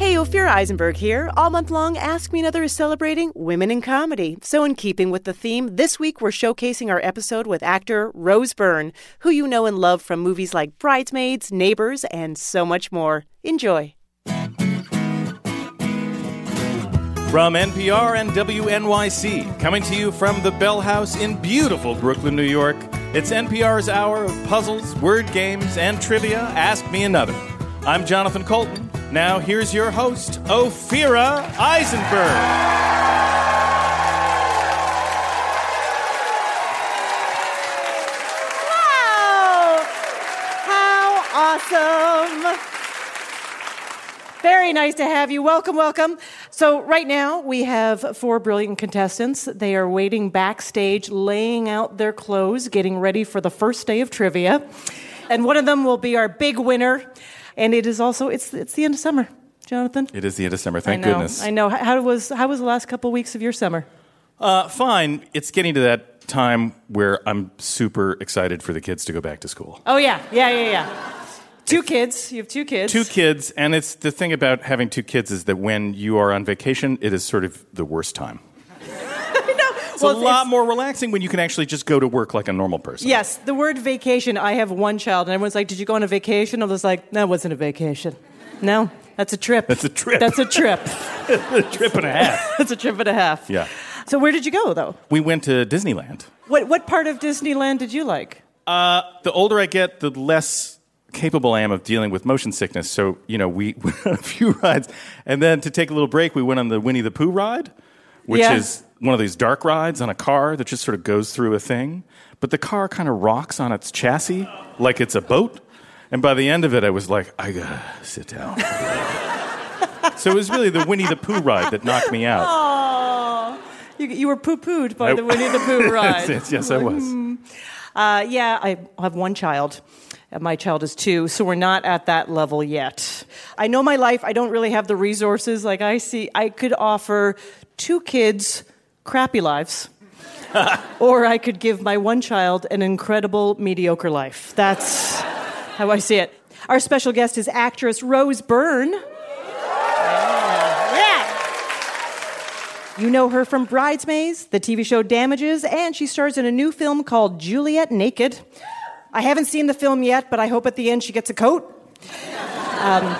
Hey, Ophira Eisenberg here. All month long, Ask Me Another is celebrating women in comedy. So, in keeping with the theme, this week we're showcasing our episode with actor Rose Byrne, who you know and love from movies like Bridesmaids, Neighbors, and so much more. Enjoy. From NPR and WNYC, coming to you from the Bell House in beautiful Brooklyn, New York, it's NPR's hour of puzzles, word games, and trivia. Ask Me Another. I'm Jonathan Coulton. Now, here's your host, Ophira Eisenberg. Wow! How awesome! Very nice to have you. Welcome, welcome. So, right now, we have four brilliant contestants. They are waiting backstage, laying out their clothes, getting ready for the first day of trivia. And one of them will be our big winner. And it is also, it's, it's the end of summer, Jonathan. It is the end of summer, thank I know, goodness. I know. How was, how was the last couple weeks of your summer? Uh, fine. It's getting to that time where I'm super excited for the kids to go back to school. Oh, yeah, yeah, yeah, yeah. Two kids. You have two kids. Two kids, and it's the thing about having two kids is that when you are on vacation, it is sort of the worst time. It's Well, a lot it's- more relaxing when you can actually just go to work like a normal person. Yes, the word vacation. I have one child, and everyone's like, "Did you go on a vacation?" I was like, "That wasn't a vacation. No, that's a trip. That's a trip. That's a trip. a trip and a half. that's a trip and a half." Yeah. So where did you go though? We went to Disneyland. What what part of Disneyland did you like? Uh, the older I get, the less capable I am of dealing with motion sickness. So, you know, we went on a few rides. And then to take a little break, we went on the Winnie the Pooh ride, which Yeah. is one of these dark rides on a car that just sort of goes through a thing. But the car kind of rocks on its chassis like it's a boat. And by the end of it, I was like, I gotta sit down. so it was really the Winnie the Pooh ride that knocked me out. Oh, you, you were poo pooed by I- the Winnie the Pooh ride. yes, yes, I was. Uh, yeah, I have one child. and My child is two, so we're not at that level yet. I know my life. I don't really have the resources. Like I see, I could offer two kids crappy lives, or I could give my one child an incredible mediocre life. That's how I see it. Our special guest is actress Rose Byrne. Yeah. You know her from Bridesmaids, the TV show Damages, and she stars in a new film called Juliet Naked. I haven't seen the film yet, but I hope at the end she gets a coat. Um,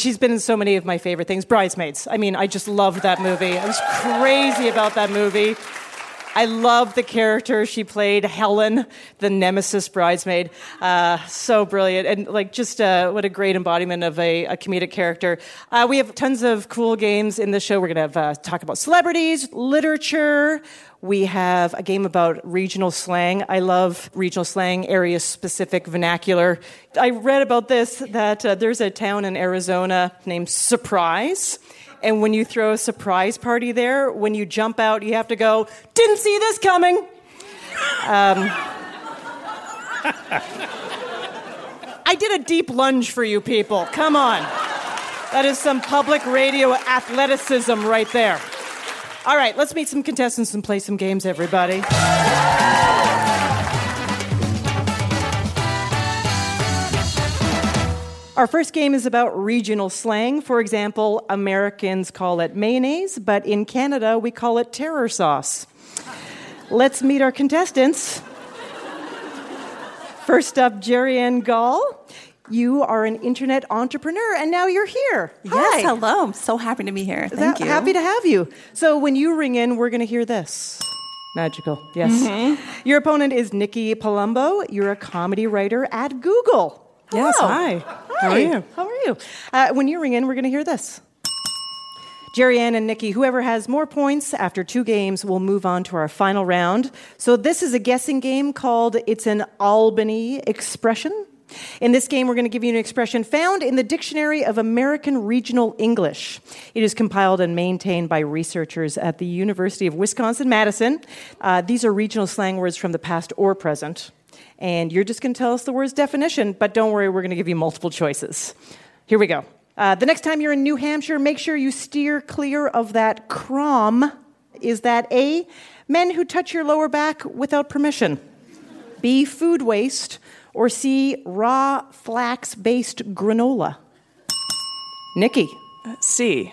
she's been in so many of my favorite things. Bridesmaids. I mean, I just loved that movie. I was crazy about that movie. I love the character she played, Helen, the nemesis bridesmaid. Uh, so brilliant. And, like, just uh, what a great embodiment of a, a comedic character. Uh, we have tons of cool games in the show. We're going to uh, talk about celebrities, literature. We have a game about regional slang. I love regional slang, area specific vernacular. I read about this that uh, there's a town in Arizona named Surprise. And when you throw a surprise party there, when you jump out, you have to go, didn't see this coming. Um, I did a deep lunge for you people. Come on. That is some public radio athleticism right there. All right, let's meet some contestants and play some games, everybody. Our first game is about regional slang. For example, Americans call it mayonnaise, but in Canada we call it terror sauce. Let's meet our contestants. First up, Jerry Ann Gall. You are an internet entrepreneur, and now you're here. Yes, Hi. hello. I'm so happy to be here. Thank That- you. Happy to have you. So when you ring in, we're going to hear this. Magical, yes. Mm-hmm. Your opponent is Nikki Palumbo. You're a comedy writer at Google. Yes, hi. Hi. How are you? How are you? Uh, when you ring in, we're going to hear this. Jerry Ann and Nikki, whoever has more points after two games will move on to our final round. So this is a guessing game called It's an Albany Expression. In this game, we're going to give you an expression found in the Dictionary of American Regional English. It is compiled and maintained by researchers at the University of Wisconsin Madison. Uh, these are regional slang words from the past or present. And you're just going to tell us the word's definition, but don't worry, we're going to give you multiple choices. Here we go. Uh, the next time you're in New Hampshire, make sure you steer clear of that crom. Is that A, men who touch your lower back without permission? B, food waste? Or C, raw flax based granola? Nikki. C.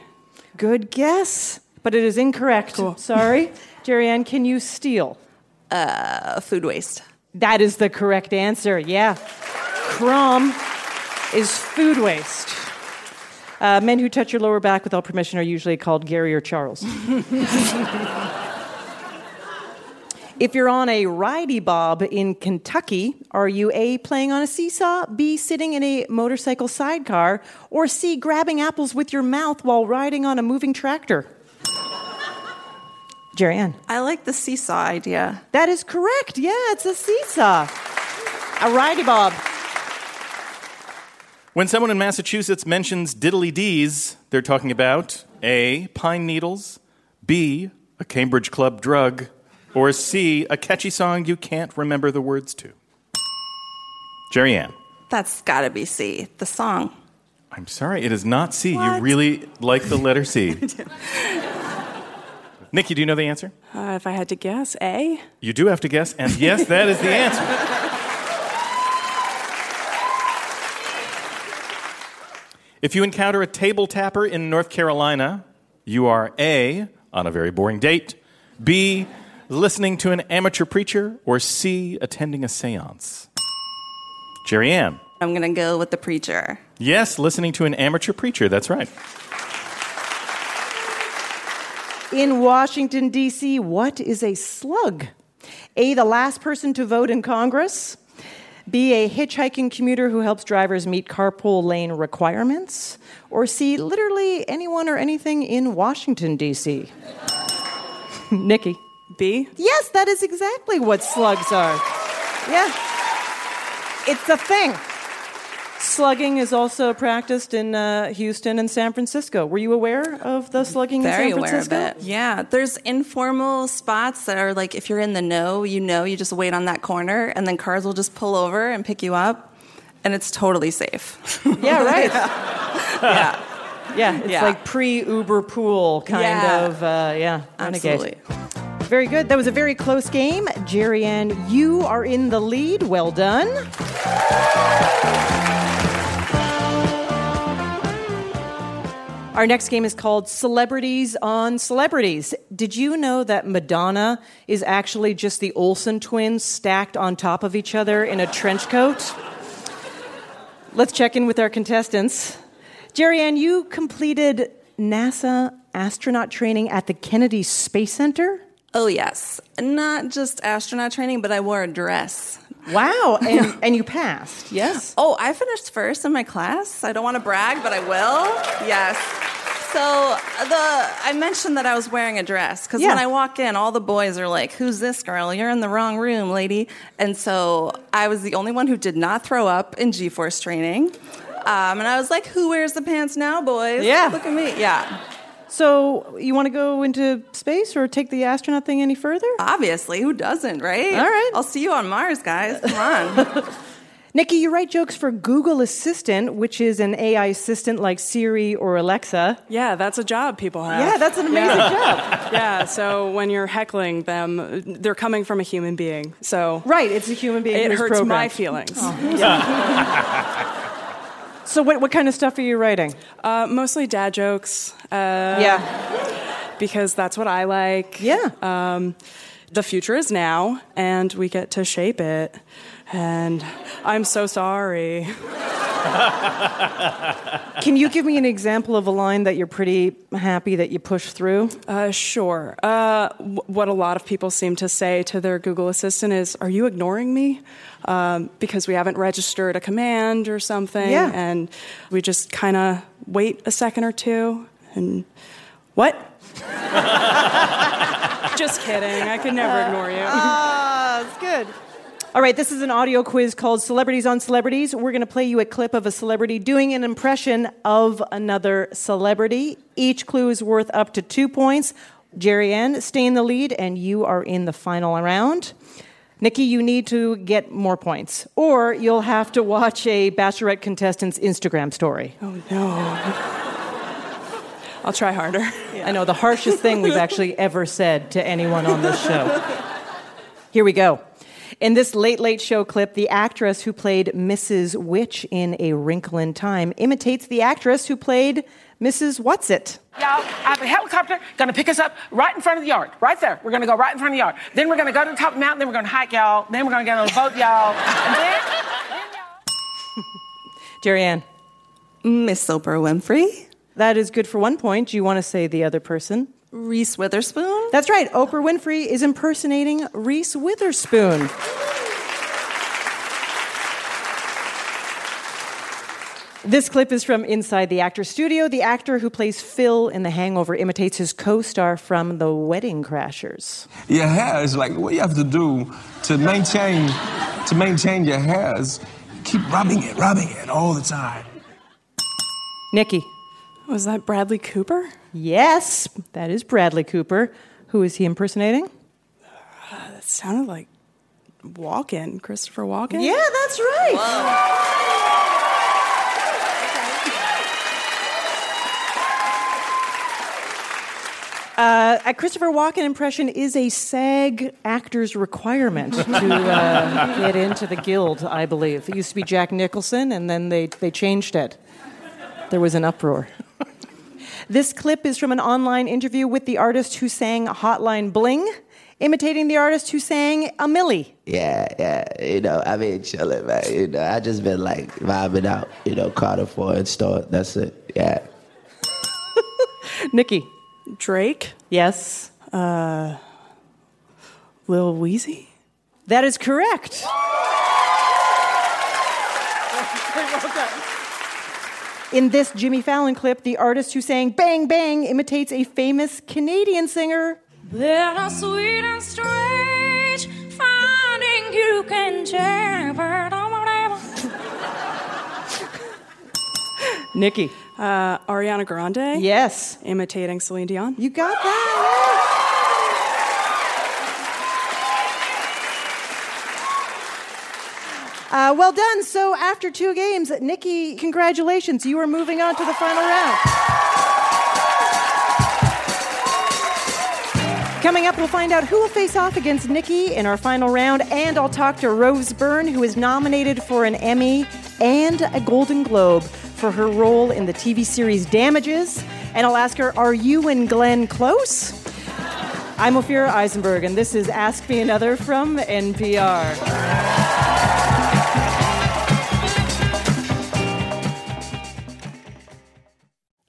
Good guess, but it is incorrect. Sorry. Jerry Ann, can you steal? Uh, food waste. That is the correct answer. Yeah. Crom is food waste. Uh, men who touch your lower back without permission are usually called Gary or Charles. if you're on a ridey bob in Kentucky, are you A, playing on a seesaw, B, sitting in a motorcycle sidecar, or C, grabbing apples with your mouth while riding on a moving tractor? Jerry Ann. I like the seesaw idea. That is correct. Yeah, it's a seesaw. A righty, bob. When someone in Massachusetts mentions diddly dees, they're talking about A, pine needles, B, a Cambridge Club drug, or C, a catchy song you can't remember the words to. Jerry Ann. That's gotta be C, the song. I'm sorry, it is not C. You really like the letter C. Nikki, do you know the answer? Uh, if I had to guess, A. You do have to guess, and yes, that is the answer. If you encounter a table tapper in North Carolina, you are A, on a very boring date, B, listening to an amateur preacher, or C, attending a seance. Jerry Ann. I'm gonna go with the preacher. Yes, listening to an amateur preacher, that's right. In Washington, D.C., what is a slug? A, the last person to vote in Congress. B, a hitchhiking commuter who helps drivers meet carpool lane requirements. Or C, literally anyone or anything in Washington, D.C. Nikki. B. Yes, that is exactly what slugs are. Yeah. It's a thing. Slugging is also practiced in uh, Houston and San Francisco. Were you aware of the slugging Very in San aware of Francisco? it. Yeah, there's informal spots that are like if you're in the know, you know, you just wait on that corner, and then cars will just pull over and pick you up, and it's totally safe. Yeah, right. yeah, Yeah, it's Yeah. like pre Uber pool kind Yeah. of, uh, yeah, renegade. absolutely. Very good. That was a very close game. Jerry Ann, you are in the lead. Well done. Our next game is called Celebrities on Celebrities. Did you know that Madonna is actually just the Olsen twins stacked on top of each other in a trench coat? Let's check in with our contestants. Jerry Ann, you completed NASA astronaut training at the Kennedy Space Center? Oh yes, not just astronaut training, but I wore a dress. Wow, and, and you passed, yes? Oh, I finished first in my class. I don't want to brag, but I will. Yes. So the I mentioned that I was wearing a dress because Yeah. when I walk in, all the boys are like, "Who's this girl? You're in the wrong room, lady." And so I was the only one who did not throw up in G-force training. Um, and I was like, "Who wears the pants now, boys? Yeah. look at me." Yeah, So, you want to go into space or take the astronaut thing any further? obviously, who doesn't, right? All right. I'll see you on Mars, guys. Come on. Nikki, you write jokes for Google Assistant, which is an AI assistant like Siri or Alexa. Yeah, that's a job people have. Yeah, that's an amazing job. yeah, so when you're heckling them, they're coming from a human being. So Right, it's a human being. it who's hurts my programmed. feelings. Oh. So, what, what kind of stuff are you writing? Uh, mostly dad jokes, uh, yeah. because that's what I like. Yeah. Um, the future is now, and we get to shape it. And I'm so sorry. Can you give me an example of a line that you're pretty happy that you pushed through? Uh, sure. Uh, w- what a lot of people seem to say to their Google Assistant is, Are you ignoring me? Um, because we haven't registered a command or something. Yeah. And we just kind of wait a second or two and, What? just kidding. I could never ignore you. Ah, that's good. All right, this is an audio quiz called Celebrities on Celebrities. We're going to play you a clip of a celebrity doing an impression of another celebrity. Each clue is worth up to two points. Jerry Ann, stay in the lead, and you are in the final round. Nikki, you need to get more points, or you'll have to watch a Bachelorette contestant's Instagram story. Oh no. I'll try harder. I know the harshest thing we've actually ever said to anyone on this show. Here we go. In this Late Late Show clip, the actress who played Mrs. Which in A Wrinkle in Time imitates the actress who played Mrs. Whatsit. Y'all, I have a helicopter gonna pick us up right in front of the yard, right there. We're gonna go right in front of the yard. Then we're gonna go to the top of the mountain. Then we're gonna hike, y'all. Then we're gonna get on a boat, y'all. And then, then y'all. Jerry Ann, Miss Oprah Winfrey, that is good for one point. Do you want to say the other person? Reese Witherspoon. That's right. Oprah Winfrey is impersonating Reese Witherspoon. This clip is from inside the Actor studio. The actor who plays Phil in The Hangover imitates his co star from The Wedding Crashers. Your hair is like what you have to do to maintain to maintain your hair is keep rubbing it, rubbing it all the time. Nikki. Was that Bradley Cooper? Yes, that is Bradley Cooper. Who is he impersonating? That sounded like Walken, Christopher Walken. Yeah, that's right. Uh, a Christopher Walken impression is a SAG actor's requirement to uh, get into the guild, I believe. It used to be Jack Nicholson, and then they, they changed it. There was an uproar. This clip is from an online interview with the artist who sang Hotline Bling, imitating the artist who sang A Milli. Yeah, yeah. You know, I mean, chilling, man. You know, I just been like vibing out. You know, Carter Four and store. That's it. Yeah. Nikki. Drake, Yes. Uh, Lil Weezy. That is correct. In this Jimmy Fallon clip, the artist who sang Bang Bang imitates a famous Canadian singer. Bittersweet and strange, finding you can change, but I'm whatever. Nikki. Uh, Ariana Grande. Yes. Imitating Celine Dion. You got that. Uh, well done. So after two games, Nikki, congratulations. You are moving on to the final round. Coming up, we'll find out who will face off against Nikki in our final round, and I'll talk to Rose Byrne, who is nominated for an Emmy and a Golden Globe for her role in the TV series Damages. And I'll ask her, Are you and Glenn close? I'm Ophira Eisenberg, and this is Ask Me Another from NPR.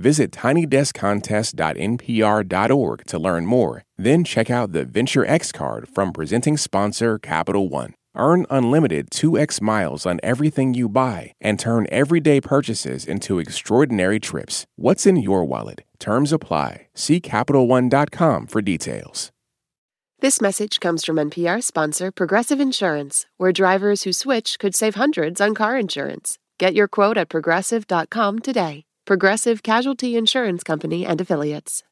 Visit tinydeskcontest.npr.org to learn more. Then check out the Venture X card from presenting sponsor Capital One. Earn unlimited 2x miles on everything you buy and turn everyday purchases into extraordinary trips. What's in your wallet? Terms apply. See CapitalOne.com for details. This message comes from NPR sponsor Progressive Insurance, where drivers who switch could save hundreds on car insurance. Get your quote at progressive.com today. Progressive Casualty Insurance Company and Affiliates.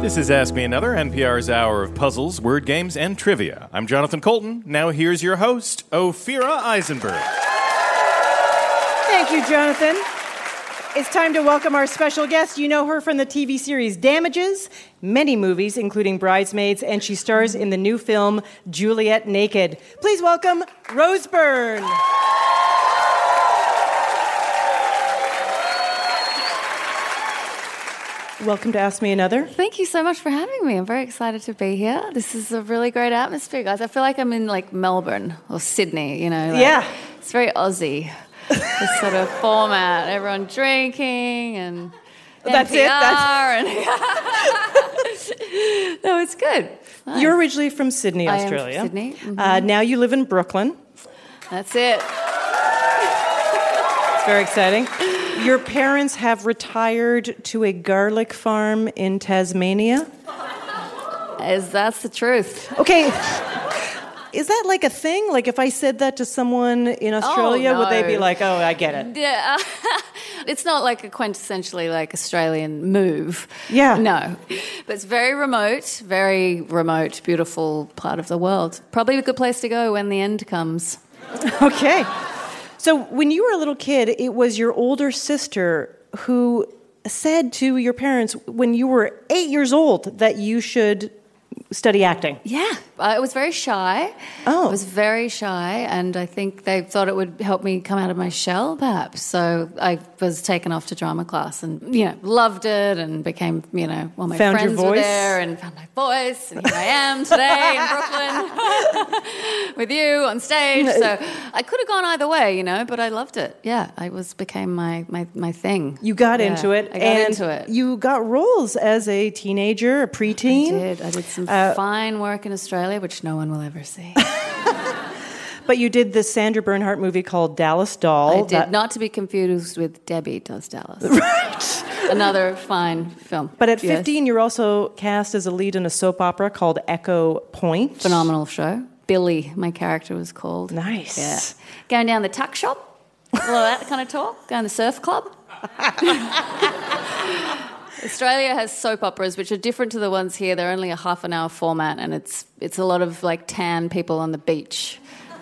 This is Ask Me Another, NPR's hour of puzzles, word games, and trivia. I'm Jonathan Coulton. Now here's your host, Ophira Eisenberg. Thank you, Jonathan. It's time to welcome our special guest. You know her from the TV series Damages, many movies, including Bridesmaids, and she stars in the new film Juliet Naked. Please welcome Rose Byrne. Welcome to Ask Me Another. Thank you so much for having me. I'm very excited to be here. This is a really great atmosphere, guys. I feel like I'm in like Melbourne or Sydney, you know. like- Yeah. It's very Aussie. This sort of format. Everyone drinking and That's it? NPR and no, it's good. Nice. You're originally from Sydney, I am from Australia. Sydney, mhm. Uh, now you live in Brooklyn. That's it. It's very exciting. Your parents have retired to a garlic farm in Tasmania. Is that's the truth? Okay. Is that like a thing? Like if I said that to someone in oh, Australia, would they be like, "Oh, I get it"? Yeah, it's not like a quintessentially like Australian move. Yeah. no, but it's very remote, very remote, beautiful part of the world. Probably a good place to go when the end comes. Okay. So when you were a little kid, it was your older sister who said to your parents when you were eight years old that you should study acting. Yeah, I was very shy. Oh. I was very shy, and I think they thought it would help me come out of my shell, perhaps. So I was taken off to drama class, and you know, loved it, and became, you know, all my Found friends were there, and found my voice, and here I am today in Brooklyn with you on stage. So I could have gone either way, you know, but I loved it. Yeah, I was became my my, my thing. You got Yeah, into it, I got and into it. you got roles as a teenager, a preteen. I did. I did some Uh, fine work in Australia, which no one will ever see. But you did this Sandra Bernhard movie called Dallas Doll. I did that- not to be confused with Debbie Does Dallas. Right. Another fine film. But at Yes. 15, you're also cast as a lead in a soap opera called Echo Point. phenomenal show. Billy, my character was called. Nice. Yeah. Going down the tuck shop, all that kind of talk. Going to the surf club. Australia has soap operas which are different to the ones here. They're only a half an hour format, and it's it's a lot of like tan people on the beach.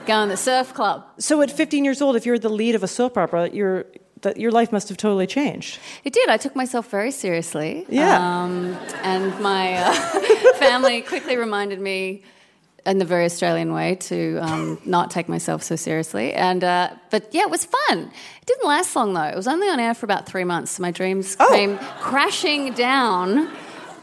Going to the surf club. So at 15 years old, if you're the lead of a soap opera, your that your life must have totally changed. It did. I took myself very seriously. Yeah. Um, and my uh, family quickly reminded me, in the very Australian way, to um, not take myself so seriously. And uh, but yeah, it was fun. It didn't last long though. It was only on air for about three months. So my dreams Oh. came crashing down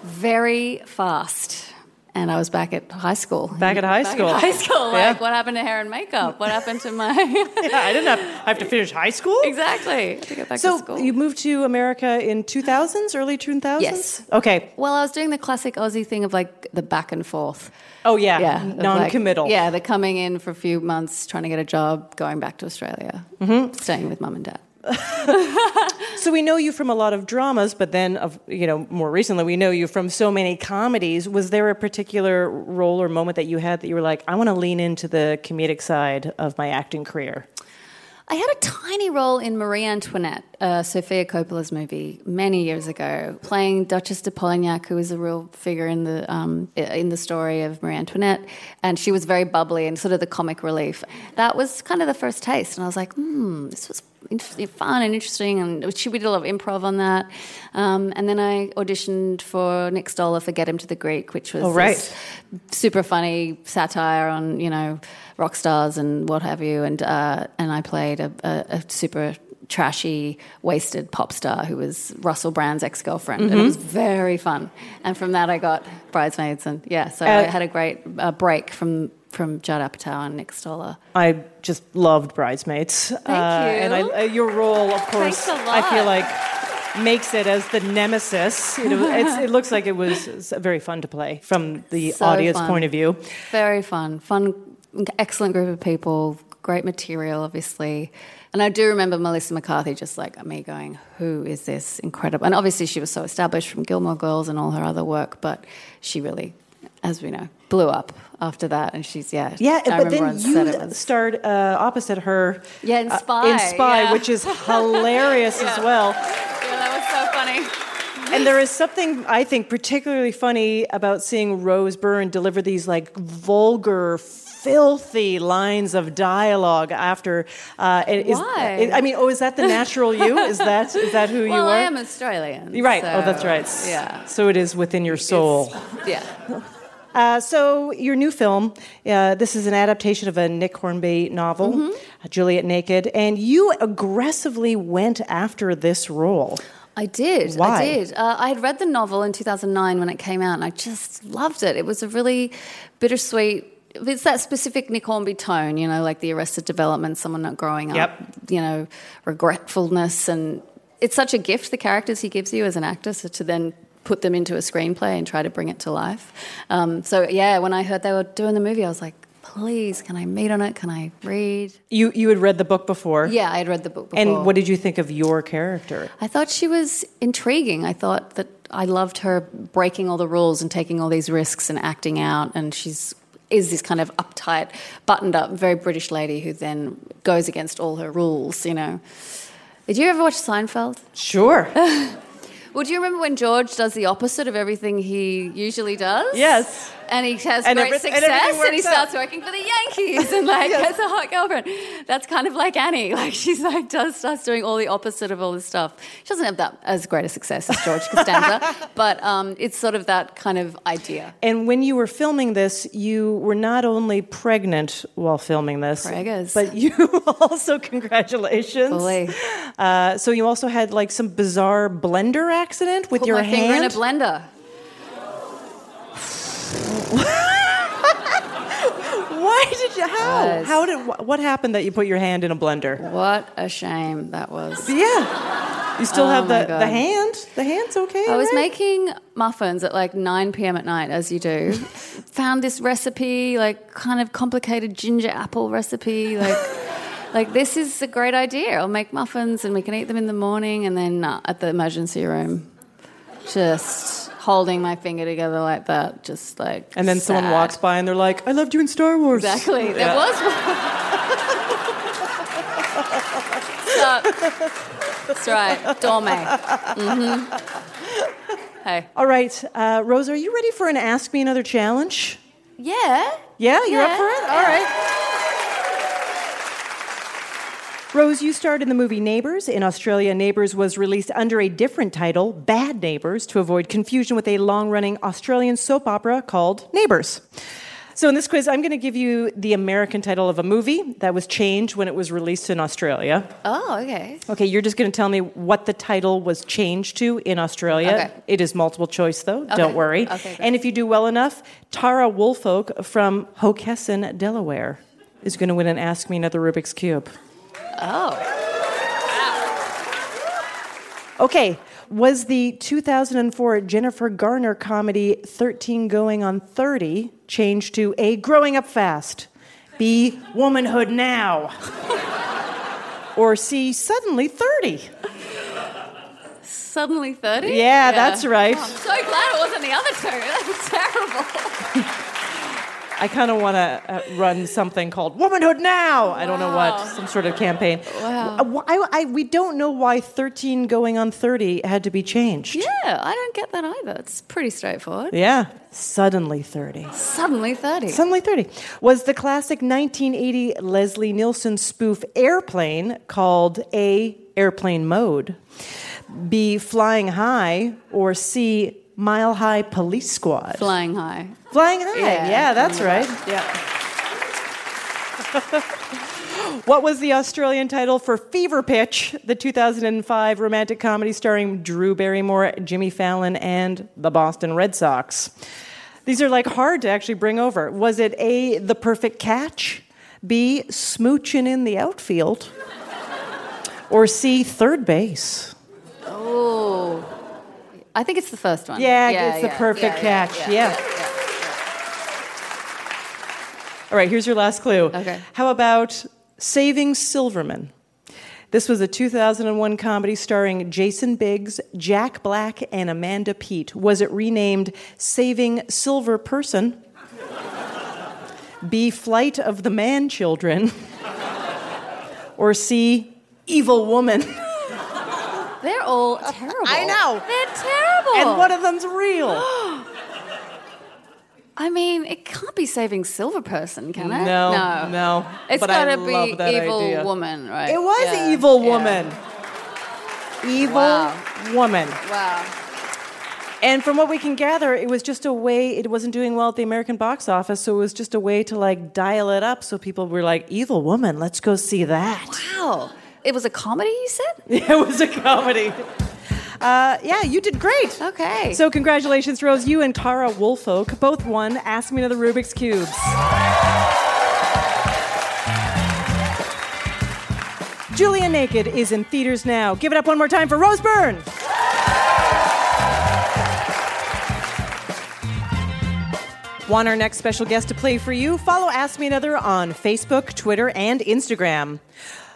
very fast. And I was back at high school. Back at high school. high school. Yeah. What happened to hair and makeup? What happened to my. Yeah, I didn't have, I have to finish high school. exactly. To go back So to school. you moved to America in 2000s, early 2000s. Yes. Okay. Well, I was doing the classic Aussie thing of like the back and forth. Oh yeah. Yeah, Non-committal. yeah, they're coming in for a few months, trying to get a job, going back to Australia, Mm-hmm. staying with mum and dad. So we know you from a lot of dramas, but then of you know more recently we know you from so many comedies. Was there a particular role or moment that you had that you were like, I want to lean into the comedic side of my acting career? I had a tiny role in Marie Antoinette, uh, Sofia Coppola's movie, many years ago, playing Duchess de Polignac, who is a real figure in the um, in the story of Marie Antoinette, and she was very bubbly and sort of the comic relief. That was kind of the first taste, and I was like, hmm, this was interesting, fun and interesting, and she we did a lot of improv on that. Um, and then I auditioned for Nick Stoller for Get Him to the Greek, which was Oh, right. super funny satire on you know rock stars and what have you, and uh, and I played a, a, a super trashy, wasted pop star who was Russell Brand's ex girlfriend, and it was very fun. And from that, I got bridesmaids, and yeah, so I Uh, had a great uh, break from from Judd Apatow and Nick Stoller. I just loved Bridesmaids. Thank you. And I, uh, your role, of course, I feel like makes it as the nemesis. It's, it looks like it was very fun to play from the So audience fun. point of view. Very fun, fun, excellent group of people, great material, obviously. And I do remember Melissa McCarthy just like me going, "Who is this incredible?" And obviously, she was so established from Gilmore Girls and all her other work, but she really, as we know, blew up after that. And she's yeah, Yeah, I but then you starred uh, opposite her. Yeah, in uh, Spy, in Spy, yeah. which is hilarious as well. yeah, that was so funny. And there is something I think particularly funny about seeing Rose Byrne deliver these like vulgar, filthy lines of dialogue after. Uh, is- Why? I mean, oh, is that the natural you? Is that is that who you Well, are? I am Australian. Right. so, oh, that's right. Yeah, So it is within your soul. yeah. Uh, so your new film, uh, this is an adaptation of a Nick Hornby novel, Mm-hmm. Juliet Naked, and you aggressively went after this role. I did. Why? I did. Uh, I had read the novel in 2009 when it came out, and I just loved it. It was a really bittersweet. It's that specific Nick Hornby tone, you know, like the Arrested Development, someone not growing up, Yep. you know, regretfulness, and it's such a gift the characters he gives you as an actor. So to then put them into a screenplay and try to bring it to life. Um, so yeah, when I heard they were doing the movie, I was like, please, can I meet on it? Can I read? You you had read the book before. Yeah, I had read the book before. And what did you think of your character? I thought she was intriguing. I thought that I loved her breaking all the rules and taking all these risks and acting out. And she's is this kind of uptight, buttoned up, very British lady who then goes against all her rules. You know. Did you ever watch Seinfeld? Sure. Well, do you remember when George does the opposite of everything he usually does? Yes. And he has And great everyth- and success and, he out. starts working for the Yankees and like has a hot girlfriend. That's kind of like Annie. Like she's like does starts doing all the opposite of all this stuff. She doesn't have that as great a success as George Costanza, but um, it's sort of that kind of idea. And when you were filming this, you were not only pregnant while filming this, Preggers. but you also congratulations. Uh, so you also had like some bizarre blender accident with Put your my finger in a blender. Why did you? How? How did? What happened that you put your hand in a blender? What a shame that was. Yeah. You still Oh have the, the hand. The hand's okay. I was right? making muffins at like 9 p.m. at night, as you do. Found this recipe, like kind of complicated ginger apple recipe. Like, like this is a great idea. I'll make muffins and we can eat them in the morning. And then uh, at the emergency room, just holding my finger together like that, just like. And then someone walks by and they're like, "I loved you in Star Wars." Exactly. There was one. Stop. That's right. Dorme. hmm Hey. All right, uh, Rose, are you ready for an Ask Me Another challenge? Yeah. Yeah, you're up for it? All right. Rose, you starred in the movie Neighbours. In Australia, Neighbours was released under a different title, Bad Neighbours, to avoid confusion with a long running Australian soap opera called Neighbours. So, in this quiz, I'm going to give you the American title of a movie that was changed when it was released in Australia. Oh, okay. Okay, you're just going to tell me what the title was changed to in Australia. Okay. It is multiple choice, though. Okay. Don't worry. Okay, great. and if you do well enough, Tara Woolfolk from Hockessin, Delaware, is going to win and Ask Me Another Rubik's Cube. Oh. Okay, was the 2004 Jennifer Garner comedy 13 Going on 30 changed to A Growing Up Fast, B Womanhood Now, or C Suddenly 30? Suddenly 30? Yeah, that's right. Oh, I'm so glad it wasn't the other two. That's terrible. I kind of want to uh, run something called Womanhood Now. I don't know what, some sort of campaign. Wow. I, I, we don't know why 13 going on 30 had to be changed. Yeah, I don't get that either. It's pretty straightforward. Yeah. Suddenly 30. Suddenly 30. Suddenly 30 was the classic 1980 Leslie Nielsen spoof Airplane called A. Airplane Mode, B. Flying High, or C. Mile High Police Squad. Flying high. Flying High. Yeah, Yeah, that's right. Yeah. what was the Australian title for Fever Pitch, the 2005 romantic comedy starring Drew Barrymore, Jimmy Fallon, and the Boston Red Sox? These are like hard to actually bring over. Was it A, The Perfect Catch, B, Smooching in the Outfield, or C, Third Base? Oh. I think it's the first one. Yeah, it's the perfect yeah, catch. yeah, Yeah. All right, here's your last clue. Okay. How about Saving Silverman? This was a 2001 comedy starring Jason Biggs, Jack Black, and Amanda Peet. Was it renamed Saving Silver Person? B. Flight of the Man Children? or C. Evil Woman? They're all terrible. I know. They're terrible. and one of them's real. I mean, it can't be saving Silver Person, can it? No, no, no. It's I gotta be evil idea. woman, right? It was Yeah, Evil yeah. Woman. Evil Wow. Woman. Wow. And from what we can gather, it was just a way, it wasn't doing well at the American box office, so it was just a way to like dial it up so people were like, Evil Woman, let's go see that. Wow. It was a comedy, you said? Yeah, it was a comedy. Uh, yeah, you did great. Okay. So congratulations, Rose. You and Tara Woolfolk both won Ask Me Another Rubik's Cubes. Juliet Naked is in theaters now. Give it up one more time for Rose Byrne. Want our next special guest to play for you? Follow Ask Me Another on Facebook, Twitter, and Instagram.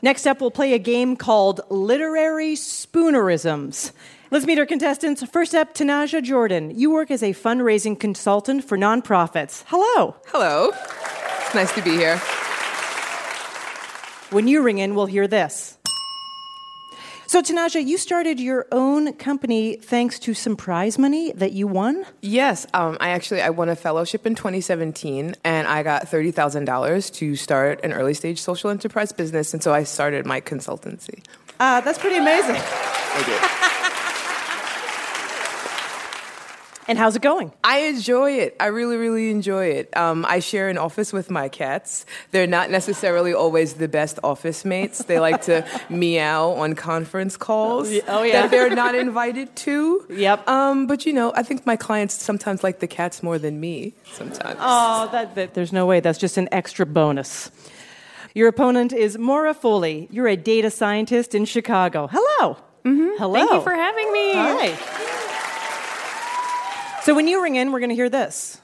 Next up, we'll play a game called Literary Spoonerisms. Let's meet our contestants. First up, Tanaja Jordan. You work as a fundraising consultant for nonprofits. Hello. Hello. It's nice to be here. When you ring in, we'll hear this. So, Tanaja, you started your own company thanks to some prize money that you won? Yes, um, I actually I won a fellowship in 2017, and I got thirty thousand dollars to start an early stage social enterprise business, and so I started my consultancy. Uh, that's pretty amazing. Thank you. And how's it going? I enjoy it. I really, really enjoy it. Um, I share an office with my cats. They're not necessarily always the best office mates. They like to meow on conference calls Oh, yeah. that they're not invited to. Yep. Um, but you know, I think my clients sometimes like the cats more than me. Sometimes. Oh, that, that, there's no way. That's just an extra bonus. Your opponent is Maura Foley. You're a data scientist in Chicago. Hello. Mm-hmm. Hello. Thank you for having me. Hi. So when you ring in, we're going to hear this.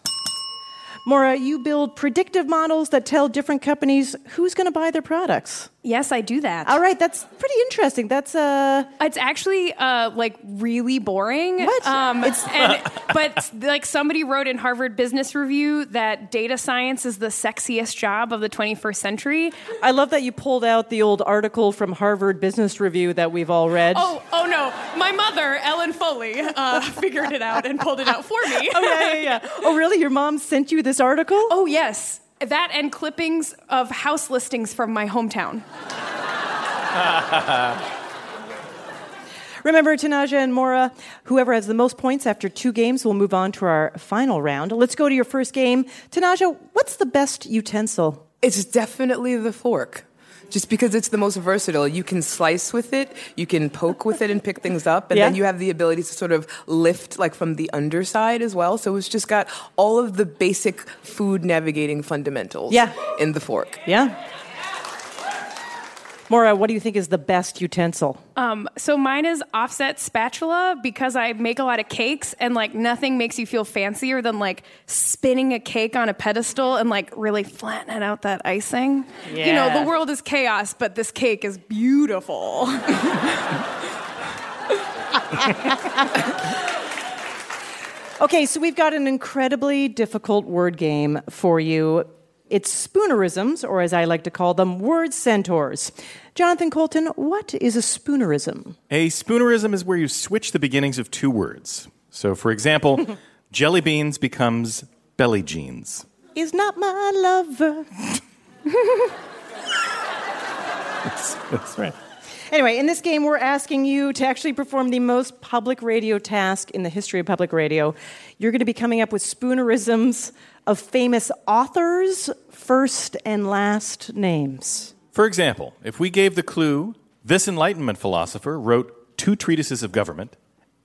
Maura, you build predictive models that tell different companies who's going to buy their products. Yes, I do that. All right, that's pretty interesting. That's uh It's actually uh, like really boring. What? Um, and, but like somebody wrote in Harvard Business Review that data science is the sexiest job of the 21st century. I love that you pulled out the old article from Harvard Business Review that we've all read. Oh, oh no! My mother, Ellen Foley, uh, figured it out and pulled it out for me. Oh, yeah, yeah, yeah. Oh, really? Your mom sent you this article? Oh yes, that and clippings of house listings from my hometown. Remember, Tanaja and Maura, whoever has the most points after two games will move on to our final round. Let's go to your first game. Tanaja, what's the best utensil? It's definitely the fork. Just because it's the most versatile. You can slice with it, you can poke with it and pick things up, and Yeah. then you have the ability to sort of lift like from the underside as well. So it's just got all of the basic food navigating fundamentals Yeah. in the fork. Yeah. Maura, what do you think is the best utensil? Um, so mine is offset spatula because I make a lot of cakes and like nothing makes you feel fancier than like spinning a cake on a pedestal and like really flattening out that icing. You know, the world is chaos, but this cake is beautiful. Okay, so we've got an incredibly difficult word game for you. It's spoonerisms, or as I like to call them, word centaurs. Jonathan Coulton, what is a spoonerism? A spoonerism is where you switch the beginnings of two words. So, for example, jelly beans becomes belly jeans. Is not my lover. That's, that's right. Anyway, in this game, we're asking you to actually perform the most public radio task in the history of public radio. You're going to be coming up with spoonerisms of famous authors' first and last names. For example, if we gave the clue, this Enlightenment philosopher wrote two treatises of government,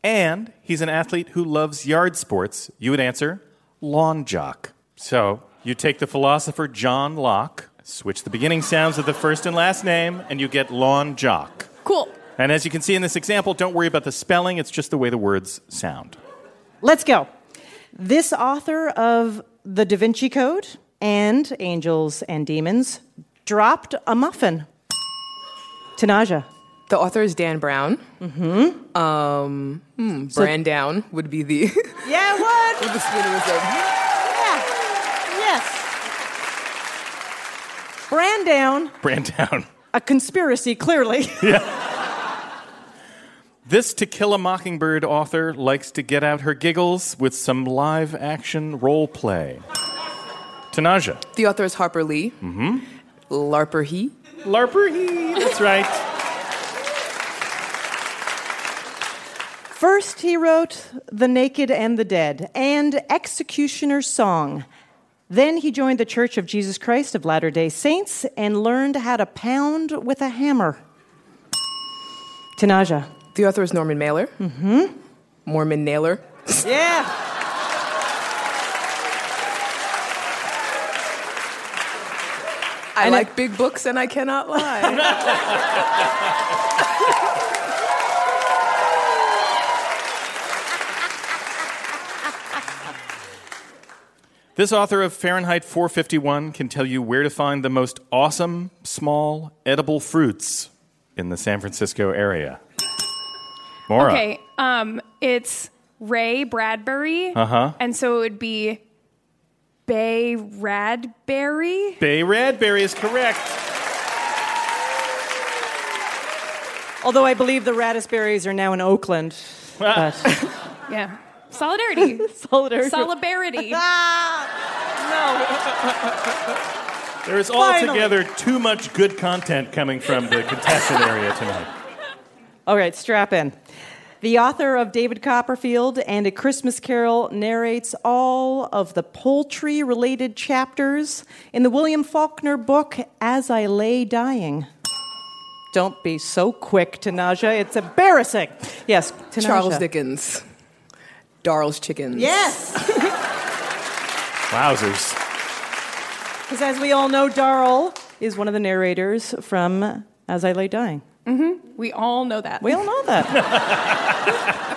and he's an athlete who loves yard sports, you would answer lawn jock. So you take the philosopher John Locke, switch the beginning sounds of the first and last name, and you get lawn jock. cool. And as you can see in this example, don't worry about the spelling, it's just the way the words sound. Let's go. This author of The Da Vinci Code and Angels and Demons dropped a muffin. Tanaja. The author is Dan Brown. Mm-hmm. Um, hmm, So- Brand Down would be the Yeah, what? would the. Yeah. Yes. Brand down, Brand down. a conspiracy, clearly. This To Kill a Mockingbird author likes to get out her giggles with some live action role play. Tanaja. The author is Harper Lee. Mm-hmm. Larper He. Larper He. That's right. First, he wrote The Naked and the Dead and Executioner's Song. Then he joined the Church of Jesus Christ of Latter day Saints and learned how to pound with a hammer. Tanaja. The author is Norman Mailer. Mm-hmm. Mormon Nailer. Yeah. I And I- like big books and I cannot lie. This author of Fahrenheit 451 can tell you where to find the most awesome, small, edible fruits in the San Francisco area. Maura. Okay, um, it's Ray Bradbury. Uh-huh. And so it would be Bay Radberry. Bay Radberry is correct. Although I believe the raspberries are now in Oakland. But Yeah. Solidarity. Solidarity. Solidarity. There is Finally. altogether too much good content coming from the contestant area tonight. All right, strap in. The author of David Copperfield and A Christmas Carol narrates all of the poultry related chapters in the William Faulkner book As I Lay Dying. Don't be so quick, Tanaja. It's embarrassing. Yes, Tanaja. Charles Dickens. Darl's Chickens. Yes. Wowzers. Because as we all know, Darl is one of the narrators from As I Lay Dying. Hmm We all know that. We all know that.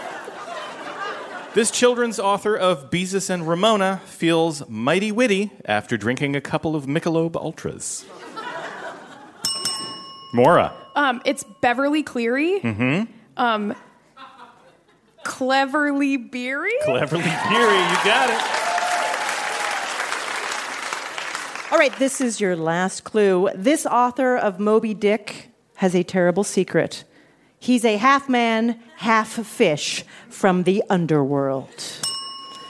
This children's author of Beezus and Ramona feels mighty witty after drinking a couple of Michelob Ultras. Maura. Um, it's Beverly Cleary. Mm-hmm. Um, Cleverly Beery. Cleverly Beery, you got it. All right, this is your last clue. This author of Moby Dick has a terrible secret. He's a half man, half fish from the underworld.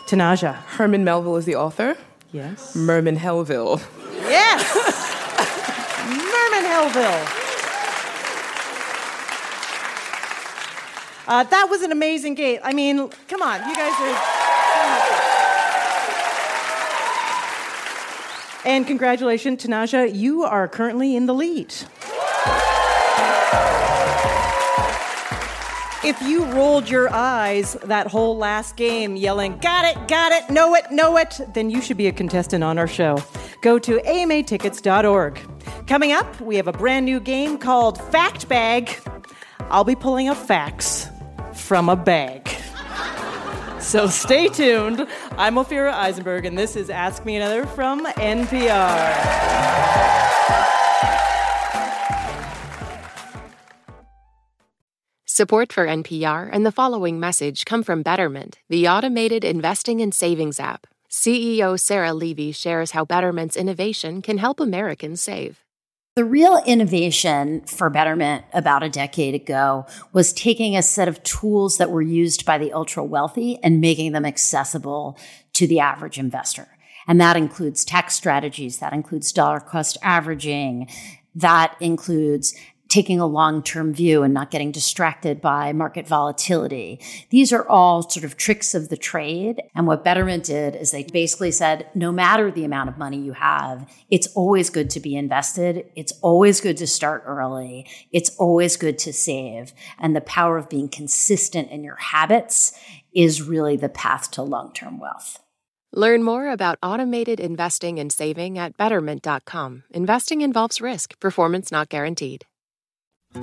Tanaja. Herman Melville is the author. Yes. Merman Hellville. Yes! Merman Hellville. Uh, that was an amazing game. I mean, come on, you guys are. And congratulations, Tanaja, you are currently in the lead. If you rolled your eyes that whole last game yelling, got it, got it, know it, know it, then you should be a contestant on our show. Go to amatickets.org. Coming up, we have a brand new game called Fact Bag. I'll be pulling up facts from a bag. So stay tuned. I'm Ophira Eisenberg, and this is Ask Me Another from NPR. Support for NPR and the following message come from Betterment, the automated investing and savings app. CEO Sarah Levy shares how Betterment's innovation can help Americans save. The real innovation for Betterment about a decade ago was taking a set of tools that were used by the ultra wealthy and making them accessible to the average investor. And that includes tax strategies, that includes dollar cost averaging, that includes taking a long term view and not getting distracted by market volatility. These are all sort of tricks of the trade. And what Betterment did is they basically said no matter the amount of money you have, it's always good to be invested. It's always good to start early. It's always good to save. And the power of being consistent in your habits is really the path to long term wealth. Learn more about automated investing and saving at betterment.com. Investing involves risk, performance not guaranteed. This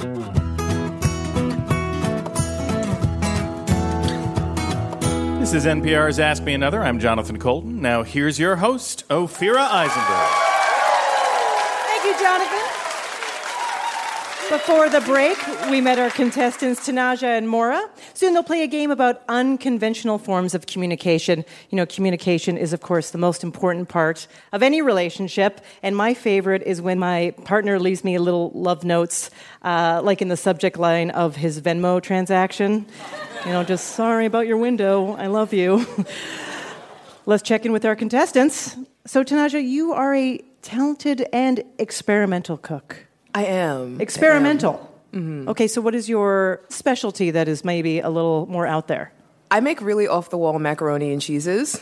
is NPR's Ask Me Another. I'm Jonathan Coulton. Now, here's your host, Ophira Eisenberg. Thank you, Jonathan. Before the break, we met our contestants, Tanaja and Mora. Soon they'll play a game about unconventional forms of communication. You know, communication is, of course, the most important part of any relationship. And my favorite is when my partner leaves me little love notes, uh, like in the subject line of his Venmo transaction. You know, just sorry about your window. I love you. Let's check in with our contestants. So, Tanaja, you are a talented and experimental cook. I am. Experimental. Mhm. Okay, so what is your specialty that is maybe a little more out there? I make really off the wall macaroni and cheeses.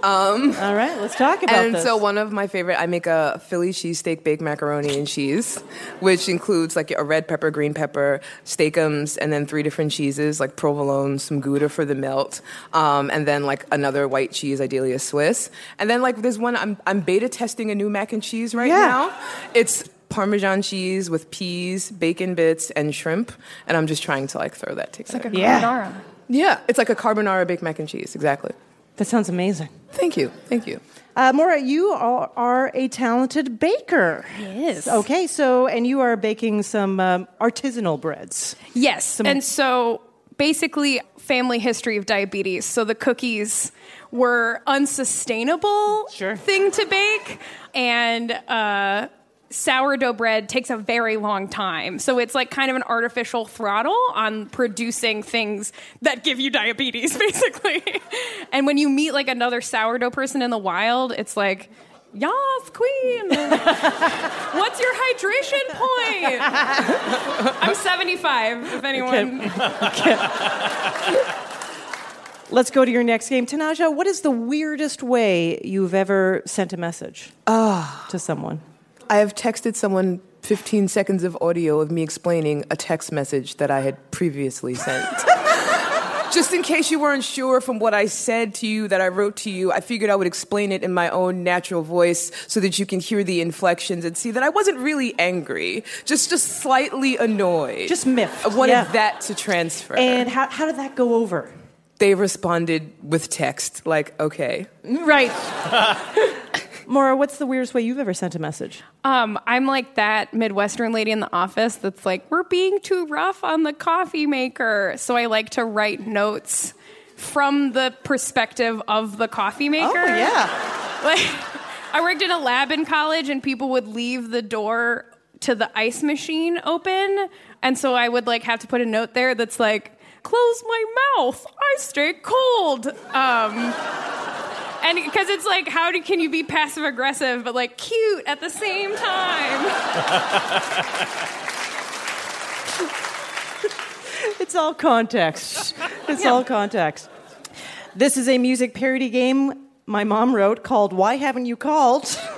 Um, All right, let's talk about it. and this. so one of my favorite, I make a Philly cheesesteak baked macaroni and cheese, which includes like a red pepper, green pepper, steakums, and then three different cheeses like provolone, some Gouda for the melt, um, and then like another white cheese, ideally a Swiss. And then like there's one I'm I'm beta testing a new mac and cheese right Yeah. now. It's Parmesan cheese with peas, bacon bits, and shrimp, and I'm just trying to like throw that together. It's like a carbonara. Yeah, it's like a carbonara baked mac and cheese, exactly. That sounds amazing. Thank you. Thank you. Uh, Maura, you are, are a talented baker. Yes. Okay, so, and you are baking some um, artisanal breads. Yes. and so basically, family history of diabetes. So the cookies were unsustainable thing to bake, and uh, sourdough bread takes a very long time. So it's like kind of an artificial throttle on producing things that give you diabetes, basically. and when you meet like another sourdough person in the wild, it's like. Yas, queen. What's your hydration point? I'm 75, if anyone. Let's go to your next game. Tanaja, what is the weirdest way you've ever sent a message ah. to someone? I have texted someone 15 seconds of audio of me explaining a text message that I had previously sent. Just in case you weren't sure from what I said to you that I wrote to you, I figured I would explain it in my own natural voice so that you can hear the inflections and see that I wasn't really angry, just just slightly annoyed. Just miffed. I wanted yeah. that to transfer. And how, how did that go over? they responded with text, like, okay. Right. Maura, what's the weirdest way you've ever sent a message? Um, I'm like that Midwestern lady in the office that's like, we're being too rough on the coffee maker. So I like to write notes from the perspective of the coffee maker. Oh, yeah. Like, I worked in a lab in college, and people would leave the door to the ice machine open. And so I would like have to put a note there that's like, close my mouth. I stay cold. Um, and because it's like, how do, can you be passive aggressive but like cute at the same time? It's all context. It's all context. This is a music parody game my mom wrote called Why Haven't You Called?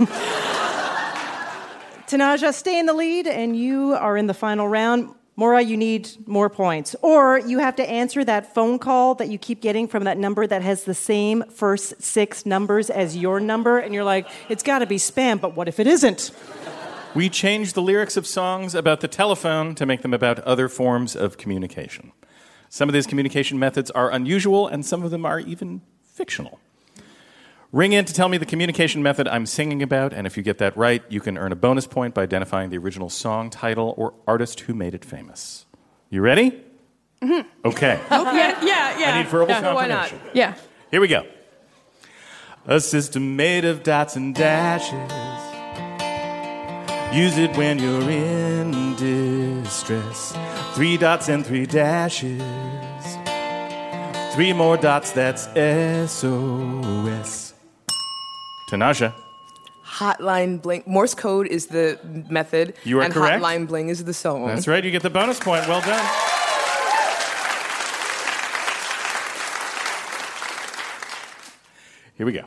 Tanaja, stay in the lead, and you are in the final round. Maura, you need more points. Or you have to answer that phone call that you keep getting from that number that has the same first six numbers as your number, and you're like, it's got to be spam, but what if it isn't? We changed the lyrics of songs about the telephone to make them about other forms of communication. Some of these communication methods are unusual, and some of them are even fictional. Ring in to tell me the communication method I'm singing about, and if you get that right, you can earn a bonus point by identifying the original song title or artist who made it famous. You ready? Mhm. Okay. Yeah, yeah, yeah. I need verbal yeah. Why not? Yeah. Here we go. A system made of dots and dashes. Use it when you're in distress. Three dots and three dashes. Three more dots, that's SOS. Tanaja. Hotline bling. Morse code is the method. You are and correct. Hotline bling is the song. That's right, you get the bonus point. Well done. Here we go.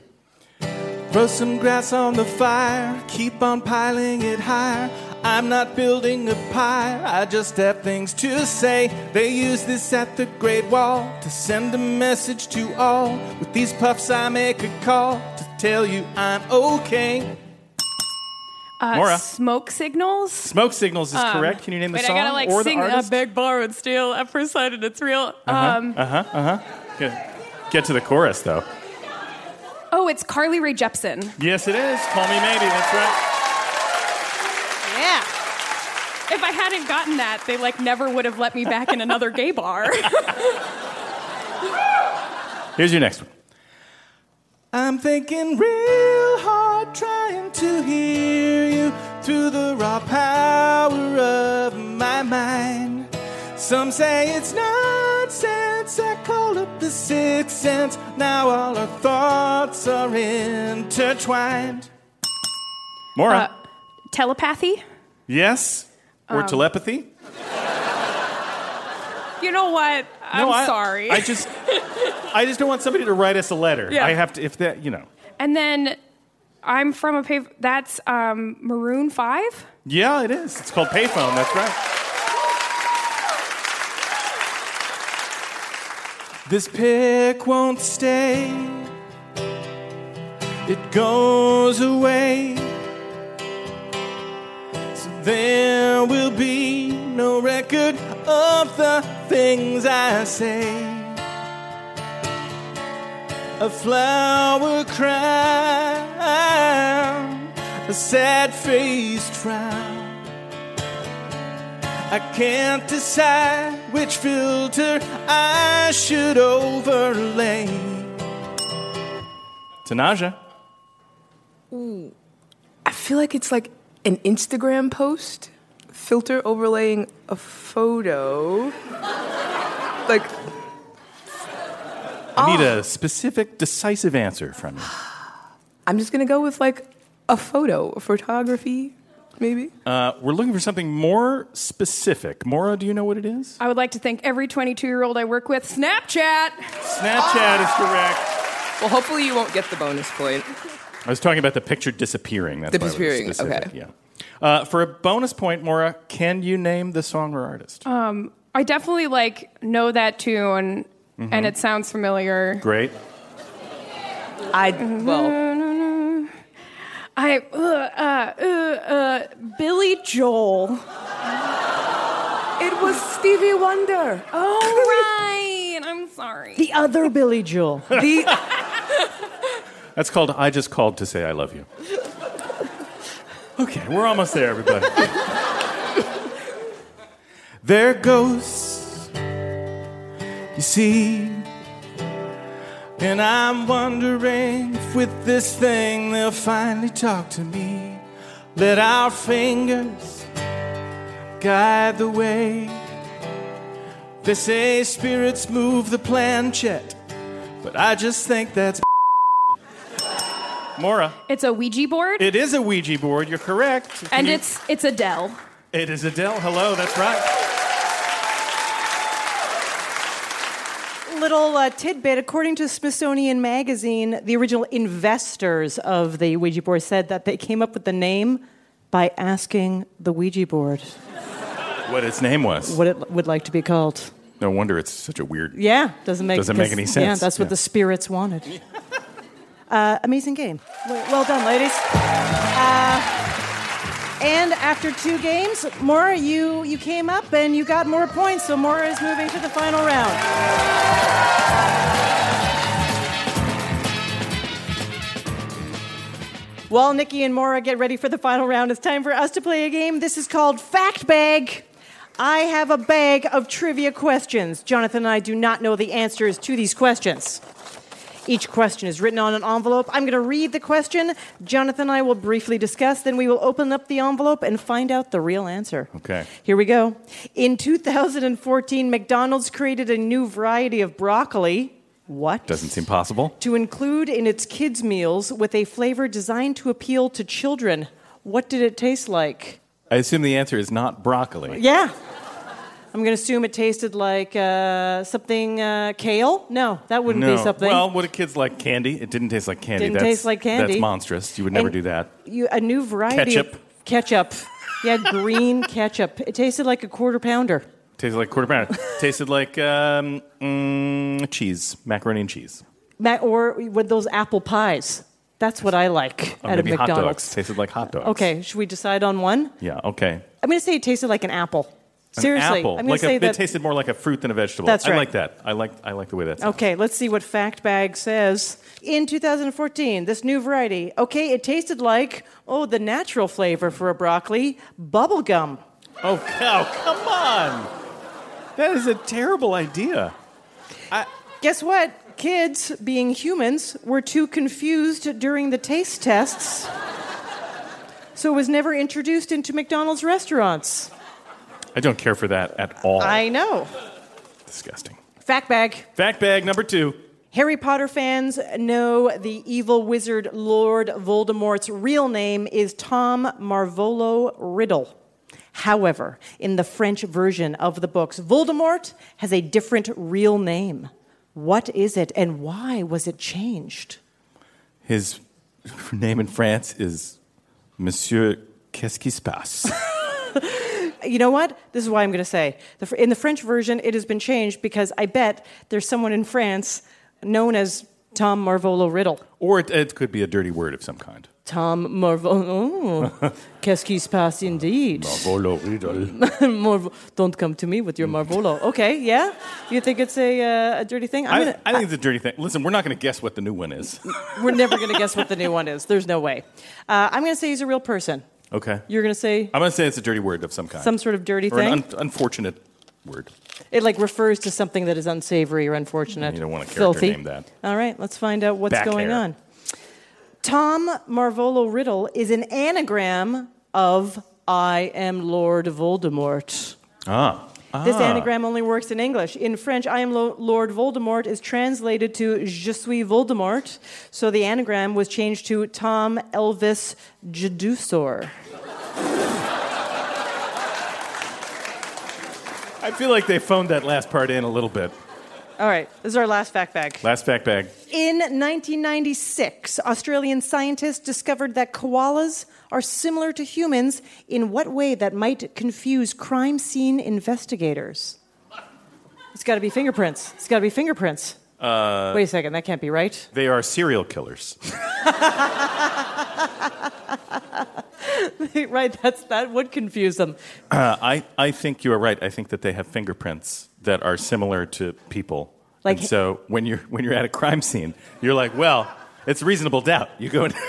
Throw some grass on the fire, keep on piling it higher. I'm not building a pyre, I just have things to say. They use this at the Great Wall to send a message to all. With these puffs, I make a call to tell you I'm okay. Uh, Maura. Smoke signals. Smoke signals is Um, correct. Can you name the wait, song I gotta like or sing the a artist? big borrowed steel at first sight and it's real. Uh-huh, Um, uh-huh, uh-huh. Get, get to the chorus, though. oh, it's Carly Rae Jepsen. Yes, it is. Call me maybe. That's right. Yeah. If I hadn't gotten that, they like never would have let me back in another gay bar. Here's your next one. I'm thinking real hard, trying to hear you through the raw power of my mind. Some say it's nonsense. I call up the sixth sense. Now all our thoughts are intertwined. Maura. Uh, telepathy. yes? Or um, telepathy? You know what? I'm No, I- sorry. I just, I just don't want somebody to write us a letter. Yeah. I have to, if that, you know. and then I'm from a pay. That's um, Maroon Five. Yeah, it is. It's called payphone. That's right. This pick won't stay. It goes away. So there will be no record of the things I say. A flower crown, a sad faced frown. I can't decide which filter I should overlay. Tanaja. Ooh. I feel like it's like an Instagram post filter overlaying a photo. like I need a specific, decisive answer from you. I'm just gonna go with like a photo, photography, maybe. Uh, we're looking for something more specific. Maura, do you know what it is? I would like to thank every 22 year old I work with. Snapchat. Snapchat is correct. Well, hopefully you won't get the bonus point. I was talking about the picture disappearing. That's why it was Disappearing, specific, okay. Yeah. Uh, for a bonus point, Maura, can you name the song or artist? Um, I definitely like know that tune, Mhm. and it sounds familiar. Great. I well, I uh, uh, uh, uh, Billy Joel. It was Stevie Wonder. Oh right, I'm sorry. The other Billy Joel. The That's called I Just Called to Say I Love You. Okay, we're almost there, everybody. They're ghosts, you see. And I'm wondering if with this thing they'll finally talk to me. Let our fingers guide the way. They say spirits move the planchette, but I just think that's. Maura. It's a Ouija board, It is a Ouija board. You're correct. Can and you- it's it's Adele. It is Adele. Hello. That's right. Little uh, tidbit according to Smithsonian Magazine, the original investors of the Ouija board said that they came up with the name by asking the Ouija board What its name was. what it would like to be called. No wonder it's such a weird. Yeah, doesn't make Doesn't make any Yeah, sense. that's what Yeah. the spirits wanted. uh, amazing game. Well, well done, ladies. Uh, and after two games, Maura, you you came up and you got more points, so Maura is moving to the final round. While Nikki and Maura get ready for the final round, it's time for us to play a game. This is called Fact Bag. I have a bag of trivia questions. Jonathan and I do not know the answers to these questions. Each question is written on an envelope. I'm going to read the question. Jonathan and I will briefly discuss, then we will open up the envelope and find out the real answer. Okay. Here we go. In 2014, McDonald's created a new variety of broccoli. What? Doesn't seem possible. To include in its kids' meals with a flavor designed to appeal to children. What did it taste like? I assume the answer is not broccoli. Yeah. I'm going to assume it tasted like uh, something uh, kale. No, that wouldn't no. be something. Well, would a kids like candy? It didn't taste like candy. Didn't that's, taste like candy. That's monstrous. You would never And do that. You, a new variety Ketchup. of ketchup. Yeah, green ketchup. It tasted like a quarter pounder. Tasted like quarter pounder. tasted like um, mm, cheese, macaroni and cheese. Ma- or with those apple pies. That's what I like Or out of maybe hot McDonald's. dogs. Tasted like hot dogs. Okay, should we decide on one? Yeah. Okay. I'm going to say it tasted like an apple. An Seriously, apple. I'm like say a, that. It tasted more like a fruit than a vegetable. That's right. I like that. I like. I like the way that's. Okay, let's see what Fact Bag says. In 2014, this new variety. Okay, it tasted like oh the natural flavor for a broccoli, bubble gum. Oh, cow! Come on. That is a terrible idea. Guess what? Kids, being humans, were too confused during the taste tests. So it was never introduced into McDonald's restaurants. I don't care for that at all. I know. Disgusting. Fact bag. Fact bag number two. Harry Potter fans know the evil wizard Lord Voldemort's real name is Tom Marvolo Riddle. However, in the French version of the books, Voldemort has a different real name. What is it and why was it changed? His name in France is Monsieur Qu'est-ce qui se passe? You know what? This is why I'm going to say. The, in the French version, it has been changed because I bet there's someone in France known as Tom Marvolo Riddle. Or it, it could be a dirty word of some kind. Tom Marvolo. Oh, qu'est-ce qui se passe indeed? Marvolo Riddle. Marv- Don't come to me with your Marvolo. Okay, yeah? You think it's a, uh, a dirty thing? I'm I, gonna, I think it's a dirty thing. Listen, we're not going to guess what the new one is. we're never going to guess what the new one is. There's no way. Uh, I'm going to say he's a real person. Okay. You're going to say I'm going to say it's a dirty word of some kind. some sort of dirty or thing? an un- unfortunate word. it like refers to something that is unsavory or unfortunate. You don't want a character filthy. named that. All right, let's find out what's Back going hair. on. Tom Marvolo Riddle is an anagram of I am Lord Voldemort. Ah. This Ah. anagram only works in English. In French, I am Lo- Lord Voldemort is translated to Je suis Voldemort, so the anagram was changed to Tom Elvis Jedusor. I feel like they phoned that last part in a little bit. All right, this is our last fact bag. Last fact bag. In 1996, Australian scientists discovered that koalas are similar to humans in what way that might confuse crime scene investigators? It's got to be fingerprints. It's got to be fingerprints. Uh, Wait a second, that can't be right. They are serial killers. right, that's that would confuse them. Uh, I, I think you are right. I think that they have fingerprints that are similar to people. Like- and so when you're when you're at a crime scene, you're like, well, it's reasonable doubt. You go in.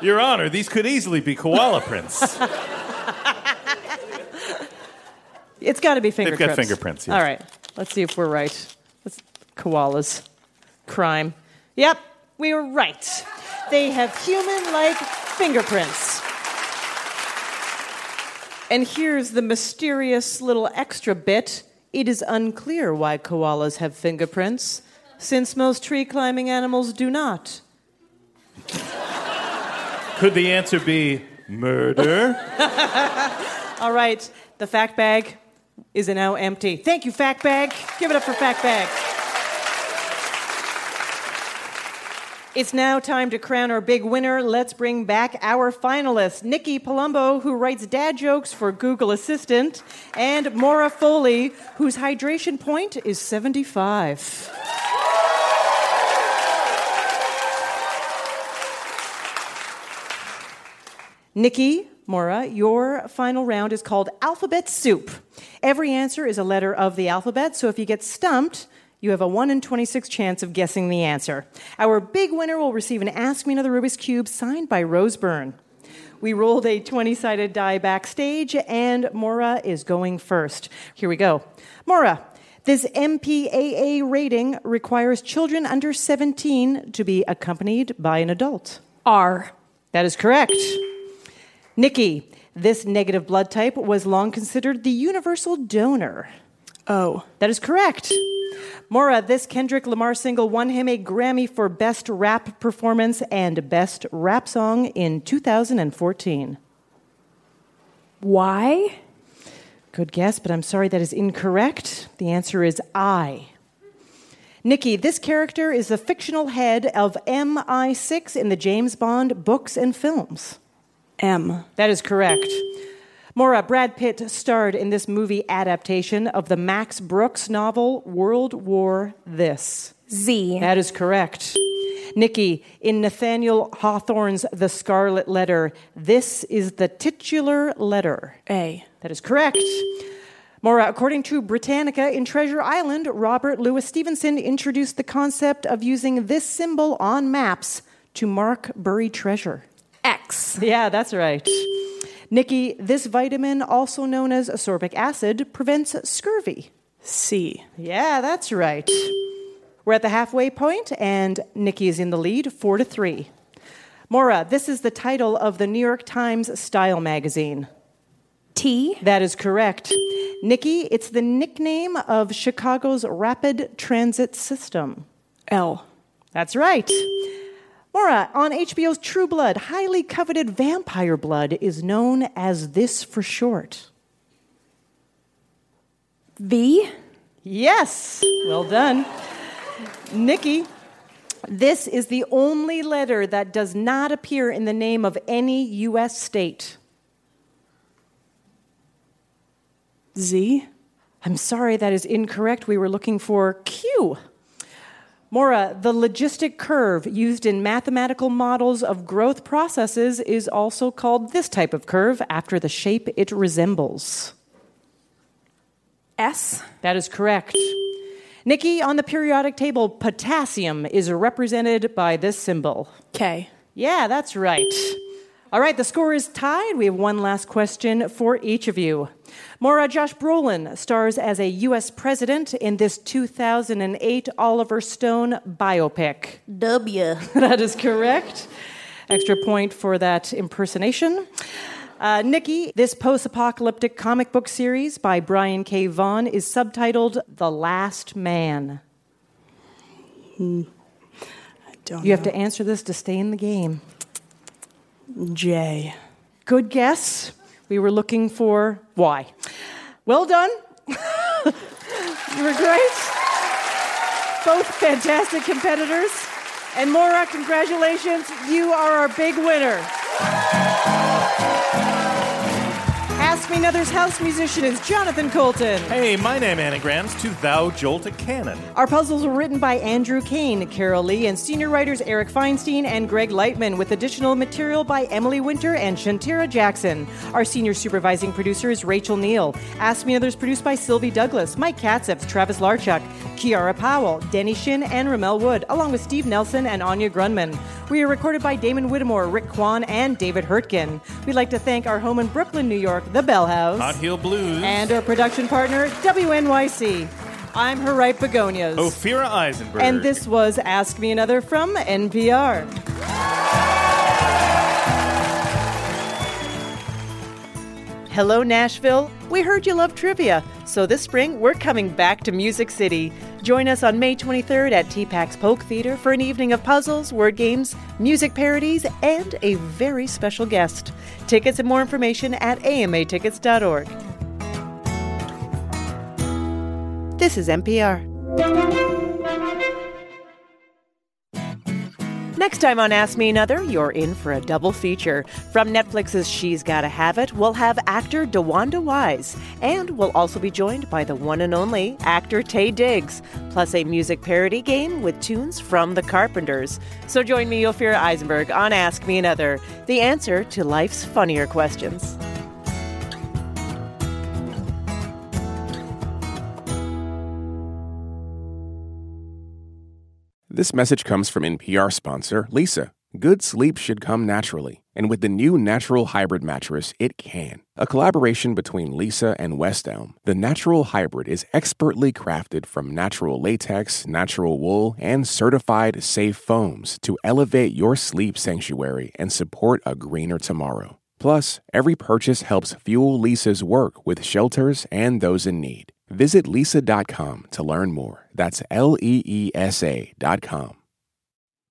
Your Honor, these could easily be koala prints. It's got to be fingerprints. They've got fingerprints. fingerprints, yes. All right, let's see if we're right. Koalas, crime. Yep, we were right. They have human-like fingerprints. And here's the mysterious little extra bit. It is unclear why koalas have fingerprints, since most tree climbing animals do not. Could the answer be murder? All right, the fact bag is now empty. Thank you, fact bag. Give it up for fact bag. It's now time to crown our big winner. Let's bring back our finalists Nikki Palumbo, who writes dad jokes for Google Assistant, and Maura Foley, whose hydration point is 75. Nikki, Maura, your final round is called Alphabet Soup. Every answer is a letter of the alphabet, so if you get stumped, you have a 1 in 26 chance of guessing the answer. Our big winner will receive an Ask Me Another Rubik's Cube signed by Rose Byrne. We rolled a 20 sided die backstage, and Maura is going first. Here we go. Maura, this MPAA rating requires children under 17 to be accompanied by an adult. R. That is correct. Nikki, this negative blood type was long considered the universal donor. Oh. That is correct. Maura, this Kendrick Lamar single won him a Grammy for Best Rap Performance and Best Rap Song in 2014. Why? Good guess, but I'm sorry that is incorrect. The answer is I. Nikki, this character is the fictional head of MI6 in the James Bond books and films. M. That is correct. Maura, Brad Pitt starred in this movie adaptation of the Max Brooks novel World War This. Z. That is correct. Nikki, in Nathaniel Hawthorne's The Scarlet Letter, this is the titular letter. A. That is correct. Maura, according to Britannica in Treasure Island, Robert Louis Stevenson introduced the concept of using this symbol on maps to mark buried treasure. X. Yeah, that's right. Nikki, this vitamin, also known as ascorbic acid, prevents scurvy. C. Yeah, that's right. We're at the halfway point, and Nikki is in the lead, four to three. Maura, this is the title of the New York Times Style magazine. T. That is correct. Nikki, it's the nickname of Chicago's rapid transit system. L. That's right. Maura, on HBO's True Blood, highly coveted vampire blood is known as this for short. V. Yes, well done. Nikki, this is the only letter that does not appear in the name of any U.S. state. Z. I'm sorry, that is incorrect. We were looking for Q. Maura, the logistic curve used in mathematical models of growth processes is also called this type of curve after the shape it resembles. S. That is correct. Nikki, on the periodic table, potassium is represented by this symbol. K. Yeah, that's right. All right, the score is tied. We have one last question for each of you. Maura Josh Brolin stars as a U.S. president in this 2008 Oliver Stone biopic. W. that is correct. Extra point for that impersonation. Uh, Nikki, this post apocalyptic comic book series by Brian K. Vaughan is subtitled The Last Man. Hmm. I don't You have to answer this to stay in the game. J. Good guess. We were looking for Y. Well done. you were great. Both fantastic competitors. And Maura, congratulations. You are our big winner. Ask Me Another's house musician is Jonathan Coulton. Hey, my name anagrams to Thou Jolt a Cannon. Our puzzles were written by Andrew Kane, Carol Lee, and senior writers Eric Feinstein and Greg Lightman, with additional material by Emily Winter and Shantira Jackson. Our senior supervising producer is Rachel Neel. Ask Me Another is produced by Sylvie Douglas, Mike Katzef, Travis Larchuk, Kiara Powell, Denny Shin, and Ramel Wood, along with Steve Nelson and Anya Grundmann. We are recorded by Damon Whittemore, Rick Kwan, and David Hurtgen. We'd like to thank our home in Brooklyn, New York, the Bell House. Hot Heel Blues. And our production partner, WNYC. I'm her right begonias. Ophira Eisenberg. And this was Ask Me Another from NPR. Hello, Nashville. We heard you love trivia, so this spring we're coming back to Music City. Join us on May 23rd at TPAC Polk Theater for an evening of puzzles, word games, music parodies, and a very special guest. Tickets and more information at amatickets.org. This is NPR. Next time on Ask Me Another, you're in for a double feature. From Netflix's She's Gotta Have It, we'll have actor DeWanda Wise, and we'll also be joined by the one and only actor Taye Diggs, plus a music parody game with tunes from the Carpenters. So join me, Ophira Eisenberg, on Ask Me Another, the answer to life's funnier questions. This message comes from NPR sponsor Leesa. Good sleep should come naturally, and with the new Natural Hybrid mattress, it can. A collaboration between Leesa and West Elm, the Natural Hybrid is expertly crafted from natural latex, natural wool, and certified safe foams to elevate your sleep sanctuary and support a greener tomorrow. Plus, every purchase helps fuel Leesa's work with shelters and those in need. Visit leesa.com to learn more. That's L E E S A.com.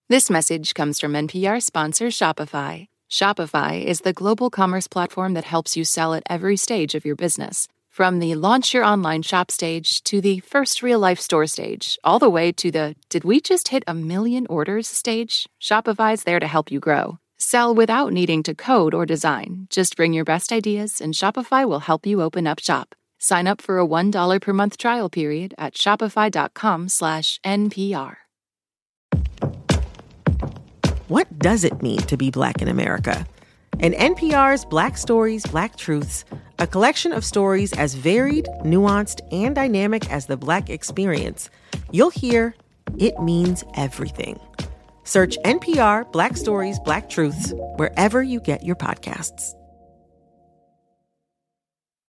This message comes from NPR sponsor Shopify. Shopify is the global commerce platform that helps you sell at every stage of your business. From the launch your online shop stage to the first real life store stage, all the way to the did we just hit a million orders stage, Shopify's there to help you grow. Sell without needing to code or design. Just bring your best ideas and Shopify will help you open up shop. Sign up for a $1 per month trial period at shopify.com slash NPR. What does it mean to be Black in America? In NPR's Black Stories, Black Truths, a collection of stories as varied, nuanced, and dynamic as the Black experience, you'll hear it means everything. Search NPR Black Stories, Black Truths wherever you get your podcasts.